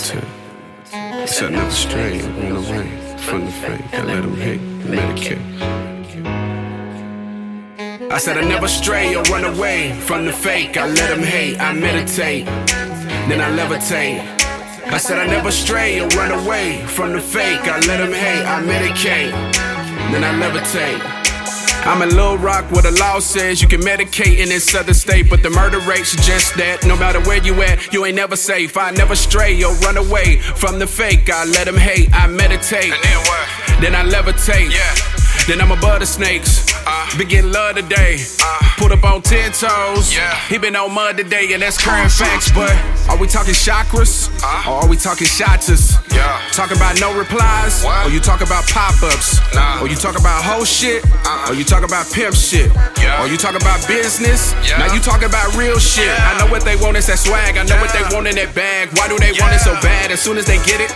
said I never stray, run away from the fake. I let them hate, medicate. I said I never stray or run away from the fake. I let them hate, I meditate, then I levitate. I said I never stray or run away from the fake. I let them hate, I medicate, then I levitate. I'm in Little Rock where the law says you can medicate in this other state, but the murder rate suggests that no matter where you at, you ain't never safe. I never stray or run away from the fake. I let them hate, I meditate. And then what? Then I levitate. Yeah. Then I'm above the snakes. Uh, Begin love today. Uh, Put up on 10 toes. Yeah. He been on mud today, and that's current facts. But are we talking chakras? Uh, or are we talking shotas? Yeah. Talking about no replies? What? Or you talk about pop ups? Nah. Or you talk about whole shit? Uh-uh. Or you talk about pimp shit? Yeah. Or you talk about business? Yeah. Now you talk about real shit. Yeah. I know what they want is that swag. I know what they want in that bag. Why do they want it so bad? As soon as they get it,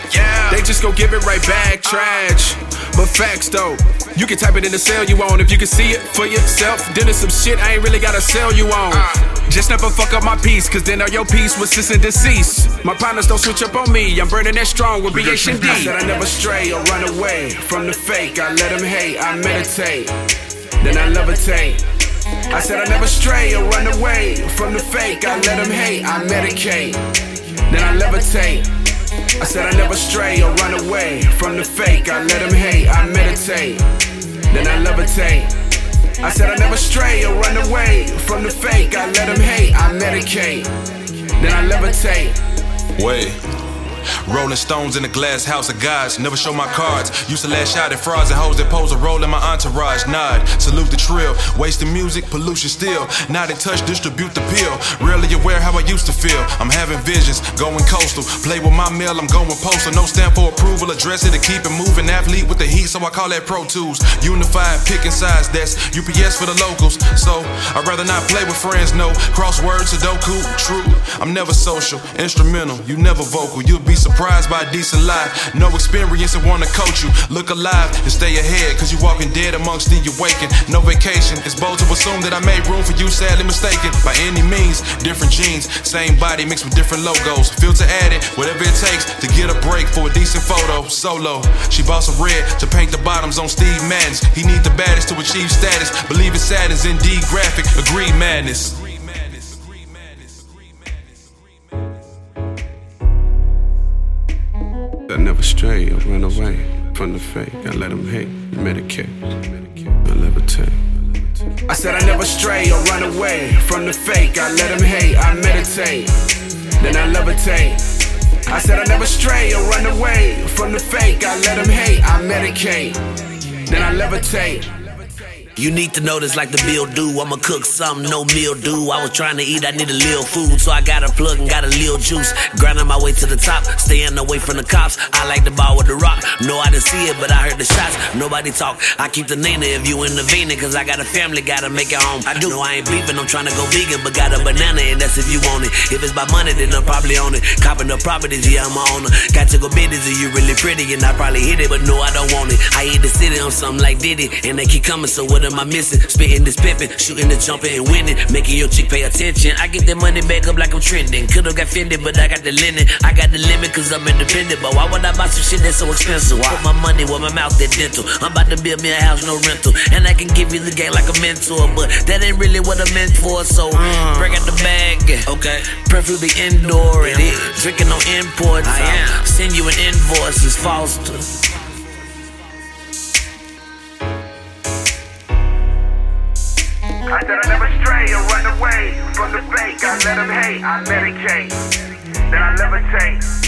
they just go give it right back. Trash. But facts though, you can type it in the cell you on. If you can see it for yourself, then it's some shit I ain't really gotta sell you on. Uh. Just never fuck up my piece, cause then all your piece was sis and deceased. My partners don't switch up on me, I'm burning that strong with BHD. I said I never stray or run away from the fake. I let them hate, I meditate, then I levitate. I said I never stray or run away from the fake. I let them hate, I medicate, then I levitate. I said I never stray or run away from the fake. I let them hate, I meditate, then I levitate. I said I never stray or run away from the fake. I let them hate, I medicate, then I levitate. Wait. Rolling stones in a glass house of gods. Never show my cards. Used to lash out at frauds and hoes that pose a role in my entourage. Nod, salute the trill. Wasting music, pollution still. Not in touch, distribute the pill. Rarely aware how I used to feel. I'm having visions, going coastal. Play with my mail, I'm going postal. No stamp for approval, address it to keep it moving. Athlete with the heat, so I call that Pro Tools. Unified, picking size, that's UPS for the locals. So I'd rather not play with friends, no. Crossword, Sudoku, true. I'm never social, instrumental, you never vocal. You'll be surprised by a decent lie. No experience and wanna coach you. Look alive and stay ahead, cause you walking dead amongst the awakened. No vacation, it's bold to assume that I made room for you, sadly mistaken. By any means, different genes, same body mixed with different logos. Filter added, whatever it takes to get a break for a decent photo. Solo, she bought some red to paint the bottoms on Steve Madden's. He need the baddest to achieve status. Believe it saddens, indeed graphic, agree madness. Never stray or run away from the fake. I let them hate, medicate, I levitate. I said I never stray or run away from the fake. I let them hate, I meditate, then I levitate. I said I never stray or run away from the fake. I let them hate, I medicate, then I levitate. You need to know this like the bill do. I'ma cook something, no meal do. I was trying to eat, I need a little food. So I got a plug and got a little juice. Grinding my way to the top, staying away from the cops. I like the ball with the rock. No, I didn't see it, but I heard the shots. Nobody talk. I keep the Nina if you in the vein, cause I got a family, gotta make it home. I do. No, I ain't beefing, I'm trying to go vegan, but got a banana, and that's if you want it. If it's by money, then I'm probably on it. Copping the properties, yeah, I'm a owner. Got to go busy, you really pretty, and I probably hit it, but no, I don't want it. I hit the city, I'm something like Diddy, and they keep coming, so what am I missing? Spitting this pippin', shooting the jumping and winning, making your chick pay attention. I get that money back up like I'm trending. Could've got fended, but I got the linen. I got the limit cause I'm independent. But why would I buy some shit that's so expensive? Why? Put my money where my mouth that dental. I'm about to build me a house, no rental. And I can give you the game like a mentor, but that ain't really what I'm meant for. So mm. break out the bag, okay? Preferably indoor and it. Drinking on imports. I am. Send you an invoice, it's Fosta. I said I never stray or run away from the fake. I let them hate, I medicate, then I levitate.